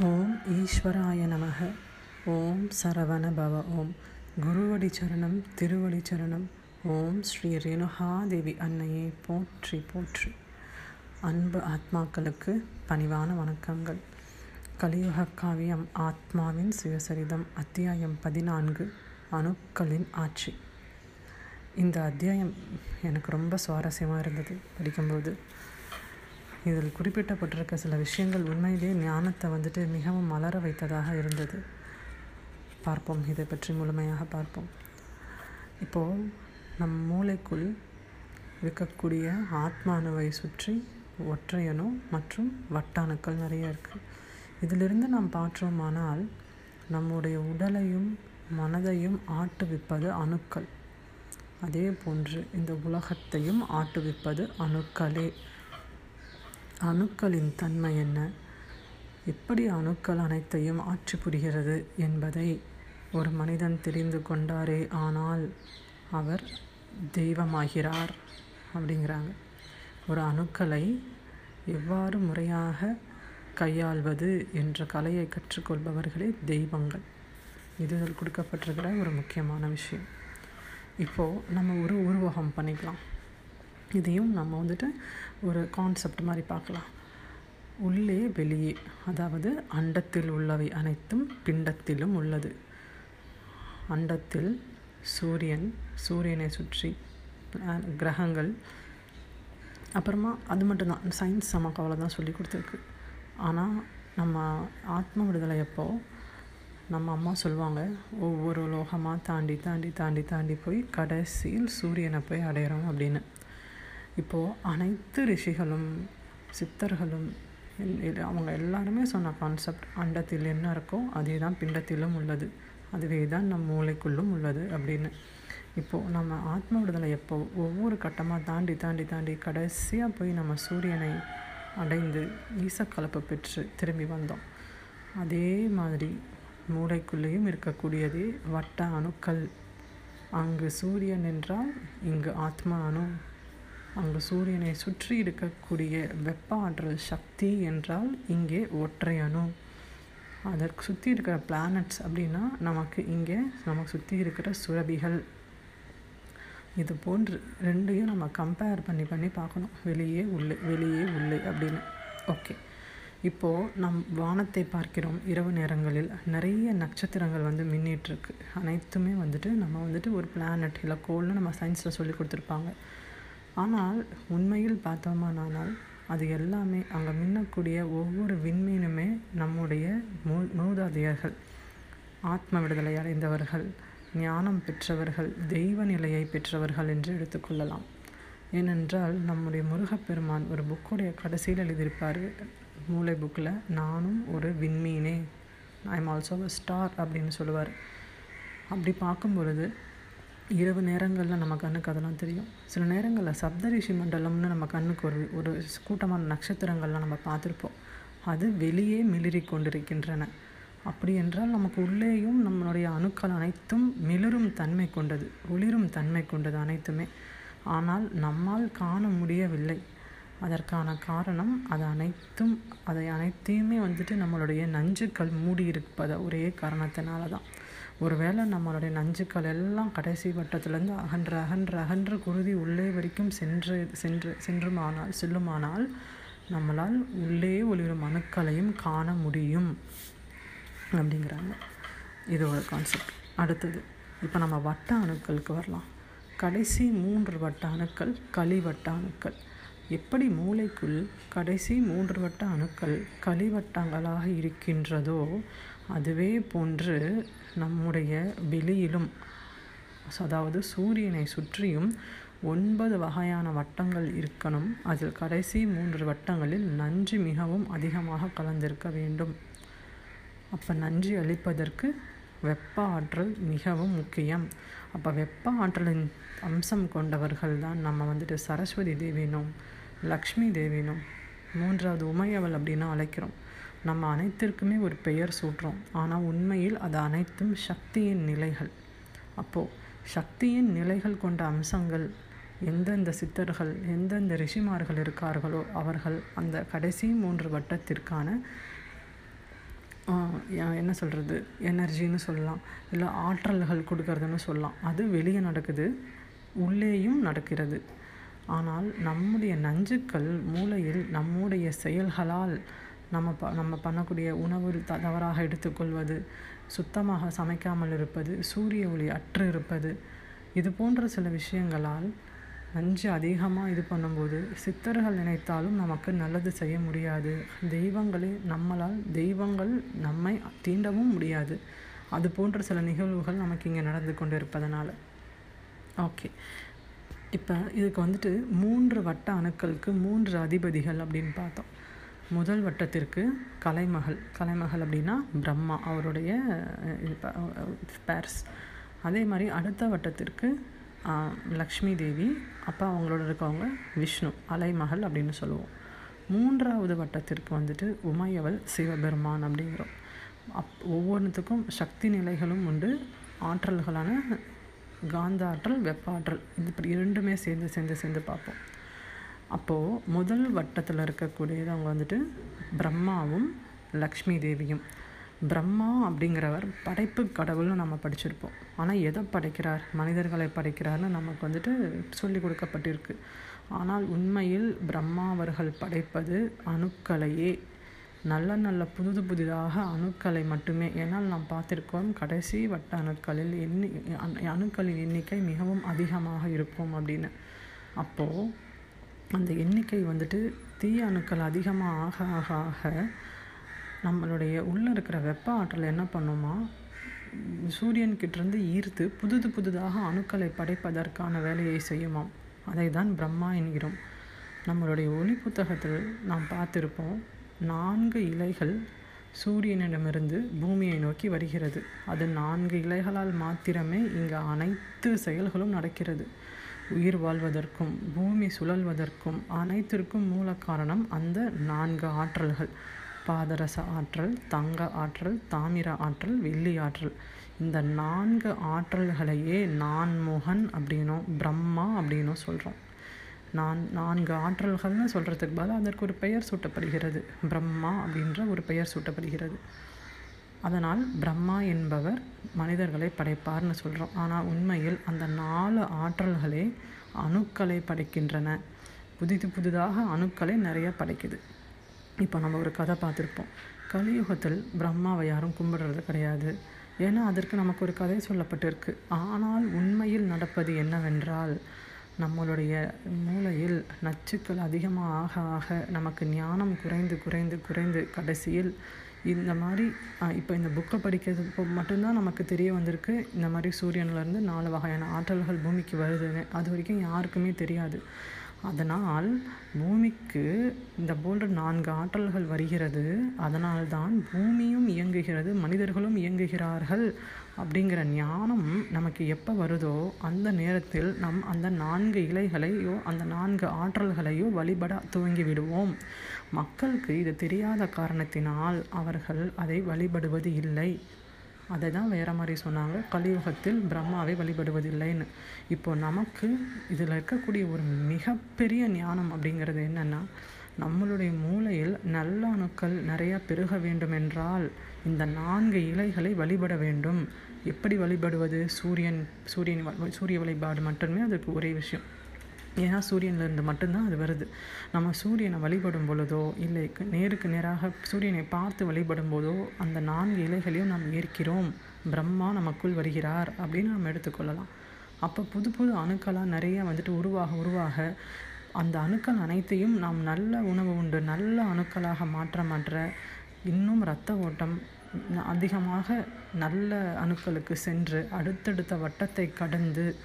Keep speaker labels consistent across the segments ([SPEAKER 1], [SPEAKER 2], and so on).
[SPEAKER 1] ஓம் ஈஸ்வராய நமக. ஓம் சரவண பவ. ஓம் குருவடி சரணம் திருவடி சரணம். ஓம் ஸ்ரீ ரேணுகாதேவி அன்னையே. போற்றி போற்றி. அன்பு ஆத்மாக்களுக்கு பணிவான வணக்கங்கள். கலியுக காவியம் ஆத்மாவின் சுயசரிதம் அத்தியாயம் பதினான்கு அணுக்களின் ஆட்சி. இந்த அத்தியாயம் எனக்கு ரொம்ப சுவாரஸ்யமாக இருந்தது படிக்கும்போது. இதில் குறிப்பிட்டப்பட்டிருக்க சில விஷயங்கள் உண்மையிலேயே ஞானத்தை வந்துட்டு மிகவும் மலர வைத்ததாக இருந்தது. பார்ப்போம். இதை பற்றி முழுமையாக பார்ப்போம். இப்போது நம் மூளைக்குள் இருக்கக்கூடிய ஆத்மானுவை சுற்றி ஒற்றையணு மற்றும் வட்டாணுக்கள் நிறைய இருக்குது இதிலிருந்து நாம் பார்த்தோமானால் நம்முடைய உடலையும் மனதையும் ஆட்டுவிப்பது அணுக்கள். அதே போன்று இந்த உலகத்தையும் ஆட்டுவிப்பது அணுக்களே. அணுக்களின் தன்மை என்ன? எப்படி அணுக்கள் அனைத்தையும் ஆட்சி புரிகிறது என்பதை ஒரு மனிதன் தெரிந்து கொண்டாரே ஆனால் அவர் தெய்வமாகிறார் அப்படிங்கிறாங்க. ஒரு அணுக்களை எவ்வாறு முறையாக கையாள்வது என்ற கலையை கற்றுக்கொள்பவர்களே தெய்வங்கள். இதில் கொடுக்கப்பட்டிருக்கிற ஒரு முக்கியமான விஷயம். இப்போது நம்ம ஒரு உருவகம் பண்ணிக்கலாம். இதையும் நம்ம வந்துட்டு ஒரு கான்செப்ட் மாதிரி பார்க்கலாம். உள்ளே வெளியே அதாவது அண்டத்தில் உள்ளவை அனைத்தும் பிண்டத்திலும் உள்ளது. அண்டத்தில் சூரியன் சூரியனை சுற்றி கிரகங்கள். அப்புறமா அது மட்டும்தான். சயின்ஸ் நமக்கு அவ்வளோதான் சொல்லி கொடுத்துருக்கு. ஆனால் நம்ம ஆத்ம விடுதலை எப்போ நம்ம அம்மா சொல்லுவாங்க ஒவ்வொரு லோகமாக தாண்டி தாண்டி தாண்டி தாண்டி போய் கடைசியில் சூரியனை போய் அடையிறோம் அப்படின்னு. இப்போது அனைத்து ரிஷிகளும் சித்தர்களும் அவங்க எல்லாருமே சொன்ன கான்செப்ட் அண்டத்தில் என்ன இருக்கோ அதே தான் பிண்டத்திலும் உள்ளது. அதுவே தான் நம் மூளைக்குள்ளும் உள்ளது அப்படின்னு. இப்போது நம்ம ஆத்ம விடுதலை எப்போ ஒவ்வொரு கட்டமாக தாண்டி தாண்டி தாண்டி கடைசியாக போய் நம்ம சூரியனை அடைந்து ஈசக்கலப்பு பெற்று திரும்பி வந்தோம். அதே மாதிரி மூளைக்குள்ளேயும் இருக்கக்கூடியதே வட்ட அணுக்கள். அங்கு சூரியன் என்றால் இங்கு ஆத்மா அணு அங்கு சூரியனை சுற்றி இருக்கக்கூடிய வெப்ப ஆற்றல் சக்தி என்றால் இங்கே ஒற்றை அணு. அதற்கு சுற்றி இருக்கிற பிளானட்ஸ் அப்படின்னா நமக்கு இங்கே நமக்கு சுற்றி இருக்கிற சுரபிகள். இது போன்று ரெண்டையும் நம்ம கம்பேர் பண்ணி பண்ணி பார்க்கணும். வெளியே உள்ளே வெளியே உள்ளே அப்படின்னு. ஓகே இப்போது நம் வானத்தை பார்க்கிறோம். இரவு நேரங்களில் நிறைய நட்சத்திரங்கள் வந்து மின்னிட்டுருக்கு அனைத்துமே வந்துட்டு நம்ம வந்துட்டு ஒரு பிளானட் இல்லை கோள்னு நம்ம சயின்ஸில் சொல்லி கொடுத்துருப்பாங்க. ஆனால் உண்மையில் பார்த்தோமானால் அது எல்லாமே அங்கே மின்னக்கூடிய ஒவ்வொரு விண்மீனுமே நம்முடைய மூ மூதாதையர்கள் ஆத்ம விடுதலை அடைந்தவர்கள் ஞானம் பெற்றவர்கள் தெய்வ நிலையை பெற்றவர்கள் என்று எடுத்துக்கொள்ளலாம் ஏனென்றால் நம்முடைய முருகப்பெருமான் ஒரு புக்குடைய கடைசியில் எழுதியிருப்பார் மூளை புக்கில் நானும் ஒரு விண்மீனே I am also a star அப்படின்னு சொல்லுவார். அப்படி பார்க்கும் பொழுது இரவு நேரங்களில் நம்ம கண்ணுக்கு அதெல்லாம் தெரியும். சில நேரங்களில் சப்தரிஷி மண்டலம்னு நம்ம கண்ணுக்கு ஒரு ஒரு கூட்டமான நட்சத்திரங்கள்லாம் நம்ம பார்த்துருப்போம். அது வெளியே மிளிரி கொண்டிருக்கின்றன. அப்படி என்றால் நமக்கு உள்ளேயும் நம்மளுடைய அணுக்கள் அனைத்தும் மிளிரும் தன்மை கொண்டது ஒளிரும் தன்மை கொண்டது அனைத்துமே. ஆனால் நம்மால் காண முடியவில்லை. அதற்கான காரணம் அது அனைத்தும் அதை அனைத்தையுமே வந்துட்டு நம்மளுடைய நஞ்சுக்கள் மூடி இருப்பத ஒரே காரணத்தினால தான் ஒருவேளை நம்மளுடைய நஞ்சுக்கள் எல்லாம் கடைசி வட்டத்திலேருந்து அகன்ற அகன்ற அகன்ற குருதி உள்ளே வரைக்கும் சென்று சென்று சென்றுமானால் செல்லுமானால் நம்மளால் உள்ளே ஒளிரும் அணுக்களையும் காண முடியும் அப்படிங்கிறாங்க. இது ஒரு கான்செப்ட் அடுத்தது இப்போ நம்ம வட்ட அணுக்களுக்கு வரலாம். கடைசி மூன்று வட்ட அணுக்கள் களி வட்ட அணுக்கள். எப்படி மூளைக்குள் கடைசி மூன்று வட்ட அணுக்கள் களிவட்டங்களாக இருக்கின்றதோ அதுவே போன்று நம்முடைய வெளியிலும் அதாவது சூரியனை சுற்றியும் ஒன்பது வகையான வட்டங்கள் இருக்கணும். அதில் கடைசி மூன்று வட்டங்களில் நஞ்சு மிகவும் அதிகமாக கலந்திருக்க வேண்டும். அப்போ நஞ்சு அளிப்பதற்கு வெப்ப ஆற்றல் மிகவும் முக்கியம். அப்போ வெப்ப ஆற்றலின் அம்சம் கொண்டவர்கள் தான் நம்ம வந்துட்டு சரஸ்வதி தேவினும் லக்ஷ்மி தேவினும் மூன்றாவது உமையவள் அப்படின்னு அழைக்கிறோம். நம்ம அனைத்திற்குமே ஒரு பெயர் சூட்டுறோம். ஆனால் உண்மையில் அது அனைத்தும் சக்தியின் நிலைகள். அப்போது சக்தியின் நிலைகள் கொண்ட அம்சங்கள் எந்தெந்த சித்தர்கள் எந்தெந்த ரிஷிமார்கள் இருக்கார்களோ அவர்கள் அந்த கடைசி மூன்று வட்டத்திற்கான என்ன சொல்கிறது எனர்ஜின்னு சொல்லலாம். இல்லை ஆற்றல்கள் கொடுக்கறதுன்னு சொல்லலாம். அது வெளியே நடக்குது உள்ளேயும் நடக்கிறது. ஆனால் நம்முடைய நஞ்சுக்கள் மூளையில் நம்முடைய செயல்களால் நம்ம ப நம்ம பண்ணக்கூடிய உணவு த தவறாக எடுத்துக்கொள்வது சுத்தமாக சமைக்காமல் இருப்பது சூரிய ஒளி அற்று இருப்பது இது போன்ற சில விஷயங்களால் நஞ்சு அதிகமாக இது பண்ணும்போது சித்தர்கள் நினைத்தாலும் நமக்கு நல்லது செய்ய முடியாது. தெய்வங்களே நம்மளால் தெய்வங்கள் நம்மை தீண்டவும் முடியாது. அது போன்ற சில நிகழ்வுகள் நமக்கு இங்கே நடந்து கொண்டு இருப்பதனால் ஓகே. இப்போ இதுக்கு வந்துட்டு மூன்று வட்ட அணுக்களுக்கு மூன்று அதிபதிகள் அப்படின்னு பார்த்தோம். முதல் வட்டத்திற்கு கலைமகள். கலைமகள் அப்படின்னா பிரம்மா அவருடைய பேர்ஸ் அதே மாதிரி அடுத்த வட்டத்திற்கு லக்ஷ்மி தேவி அப்போ அவங்களோட இருக்கவங்க விஷ்ணு அலைமகள் அப்படின்னு சொல்லுவோம். மூன்றாவது வட்டத்திற்கு வந்துட்டு உமையவள் சிவபெருமான் அப்படிங்கிறோம். அப் ஒவ்வொன்றுத்துக்கும் சக்தி நிலைகளும் உண்டு. ஆற்றல்களான காந்த ஆற்றல் வெப்ப ஆற்றல் இது இப்படி இரண்டுமே சேர்ந்து சேர்ந்து சேர்ந்து பார்ப்போம். அப்போது முதல் வட்டத்தில் இருக்கக்கூடியது அவங்க வந்துட்டு பிரம்மாவும் லக்ஷ்மி தேவியும் பிரம்மா அப்படிங்கிறவர் படைப்பு கடவுள்னு நம்ம படிச்சிருப்போம். ஆனால் எதை படைக்கிறார்? மனிதர்களை படைக்கிறார்னு நமக்கு வந்துட்டு சொல்லி கொடுக்கப்பட்டிருக்கு. ஆனால் உண்மையில் பிரம்மா அவர்கள் படைப்பது அணுக்களையே நல்ல நல்ல புதுது புதிதாக அணுக்களை மட்டுமே. ஏன்னால் நாம் பார்த்திருக்கோம் கடைசி வட்ட அணுக்களில் எண்ணி அணுக்களின் எண்ணிக்கை மிகவும் அதிகமாக இருக்கும் அப்படின்னு. அப்போது அந்த எண்ணிக்கை வந்துட்டு தீய அணுக்கள் அதிகமாக ஆக ஆக ஆக நம்மளுடைய உள்ளே இருக்கிற வெப்ப ஆற்றல் என்ன பண்ணுமா? சூரியன்கிட்டருந்து ஈர்த்து புதுது புதுதாக அணுக்களை படைப்பதற்கான வேலையை செய்யுமாம். அதை தான் பிரம்மா என்கிறோம். நம்மளுடைய ஒளி புத்தகத்தில் நாம் பார்த்திருப்போம் நான்கு இலைகள் சூரியனிடமிருந்து பூமியை நோக்கி வருகிறது. அது நான்கு இலைகளால் மாத்திரமே இங்கு அனைத்து செயல்களும் நடக்கிறது. உயிர் வாழ்வதற்கும் பூமி சுழல்வதற்கும் அனைத்திற்கும் மூல காரணம் அந்த நான்கு ஆற்றல்கள். பாதரச ஆற்றல் தங்க ஆற்றல் தாமிர ஆற்றல் வெள்ளி ஆற்றல். இந்த நான்கு ஆற்றல்களையே நான்முகன் அப்படின்னும் பிரம்மா அப்படின்னும் சொல்கிறோம் நான் நான்கு ஆற்றல்கள்னு சொல்கிறதுக்கு பதில் அதற்கு ஒரு பெயர் சூட்டப்படுகிறது. பிரம்மா அப்படின்ற ஒரு பெயர் சூட்டப்படுகிறது. அதனால் பிரம்மா என்பவர் மனிதர்களை படைப்பார்னு சொல்கிறோம் ஆனால் உண்மையில் அந்த நாலு ஆற்றல்களே அணுக்களை படைக்கின்றன. புதிது புதிதாக அணுக்களை நிறைய படைக்குது. இப்போ நம்ம ஒரு கதை பார்த்துருப்போம். கலியுகத்தில் பிரம்மாவை யாரும் கும்பிடுறது கிடையாது. ஏன்னா அதற்கு நமக்கு ஒரு கதை சொல்லப்பட்டிருக்கு. ஆனால் உண்மையில் நடப்பது என்னவென்றால் நம்மளுடைய மூளையில் நச்சுக்கள் அதிகமாக ஆக ஆக நமக்கு ஞானம் குறைந்து குறைந்து குறைந்து கடைசியில் இந்த மாதிரி இப்போ இந்த புக்கை படிக்கிறது இப்போ மட்டும்தான் நமக்கு தெரிய வந்திருக்கு. இந்த மாதிரி சூரியன்லேருந்து நாலு வகையான ஆற்றல்கள் பூமிக்கு வருதுன்னு. அது வரைக்கும் யாருக்குமே தெரியாது. அதனால் பூமிக்கு இந்த போன்ற நான்கு ஆற்றல்கள் வருகிறது. அதனால்தான் பூமியும் இயங்குகிறது மனிதர்களும் இயங்குகிறார்கள் அப்படிங்கிற ஞானம் நமக்கு எப்போ வருதோ அந்த நேரத்தில் நம் அந்த நான்கு இலைகளையோ அந்த நான்கு ஆற்றல்களையோ வழிபட துவங்கி விடுவோம். மக்களுக்கு இது தெரியாத காரணத்தினால் அவர்கள் அதை வழிபடுவது இல்லை. அதை தான் வேறு மாதிரி சொன்னாங்க. கலியுகத்தில் பிரம்மாவை வழிபடுவதில்லைன்னு. இப்போ நமக்கு இதில் இருக்கக்கூடிய ஒரு மிகப்பெரிய ஞானம் அப்படிங்கிறது என்னென்னா நம்மளுடைய மூளையில் நல்ல அணுக்கள் நிறையா பெருக வேண்டும் என்றால் இந்த நான்கு இலைகளை வழிபட வேண்டும். எப்படி வழிபடுவது? சூரியன் சூரியன் வ- சூரிய வழிபாடு மட்டுமே அதற்கு ஒரே விஷயம். ஏன்னா சூரியன்லேருந்து மட்டும்தான் அது வருது. நம்ம சூரியனை வழிபடும் பொழுதோ இல்லை நேருக்கு நேராக சூரியனை பார்த்து வழிபடும் போதோ அந்த நான்கு இலைகளையும் நாம் ஏற்கிறோம். பிரம்மா நமக்குள் வருகிறார் அப்படின்னு நம்ம எடுத்துக்கொள்ளலாம். அப்போ புது புது அணுக்களாக நிறைய வந்துட்டு உருவாக உருவாக அந்த அணுக்கள் அனைத்தையும் நாம் நல்ல உணவு உண்டு நல்ல அணுக்களாக மாற்ற மாற்ற இன்னும் இரத்த ஓட்டம் அதிகமாக நல்ல அணுக்களுக்கு சென்று அடுத்தடுத்த வட்டத்தை கடந்து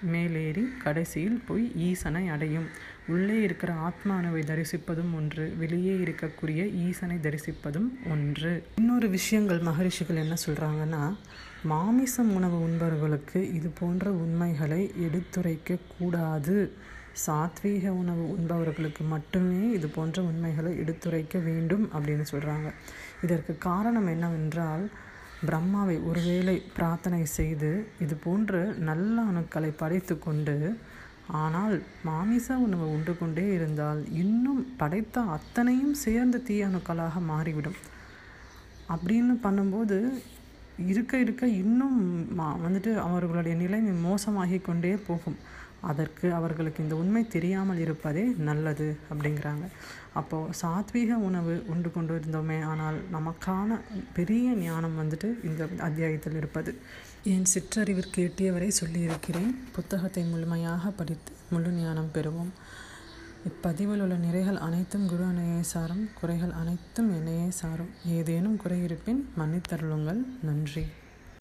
[SPEAKER 1] மேலேறி கடைசியில் போய் ஈசனை அடையும். உள்ளே இருக்கிற ஆத்மானவை தரிசிப்பதும் ஒன்று வெளியே இருக்கக்கூடிய ஈசனை தரிசிப்பதும் ஒன்று. இன்னொரு விஷயங்கள் மகரிஷிகள் என்ன சொல்கிறாங்கன்னா மாமிசம் உணவு உண்பவர்களுக்கு இது போன்ற உண்மைகளை எடுத்துரைக்க கூடாது. சாத்வீக உணவு உண்பவர்களுக்கு மட்டுமே இது போன்ற உண்மைகளை எடுத்துரைக்க வேண்டும் அப்படின்னு சொல்கிறாங்க இதற்கு காரணம் என்னவென்றால் பிரம்மாவை ஒருவேளை பிரார்த்தனை செய்து இது போன்ற நல்ல அணுக்களை படைத்து கொண்டு ஆனால் மாமிச உணவு உண்டு கொண்டே இருந்தால் இன்னும் படைத்த அத்தனையும் சேர்ந்த தீய அணுக்களாக மாறிவிடும். அப்படின்னு பண்ணும்போது இருக்க இருக்க இன்னும் மா- வந்துட்டு அவர்களுடைய நிலைமை மோசமாகி கொண்டே போகும். அதற்கு அவர்களுக்கு இந்த உண்மை தெரியாமல் இருப்பதே நல்லது அப்படிங்கிறாங்க. அப்போது சாத்வீக உணவு உண்டு கொண்டு இருந்தோமே ஆனால் நமக்கான பெரிய ஞானம் வந்துட்டு இந்த அத்தியாயத்தில் இருப்பது. என் சிற்றறிவிற்கு எட்டியவரை சொல்லியிருக்கிறேன் புத்தகத்தை முழுமையாக படித்து முழு ஞானம் பெறுவோம். இப்பதிவில் உள்ள நிறைகள் அனைத்தும் குரு அணையை சாரும் குறைகள் அனைத்தும் என்னையே சாரும். ஏதேனும் குறை இருப்பின் மன்னித்தருளுங்கள். நன்றி.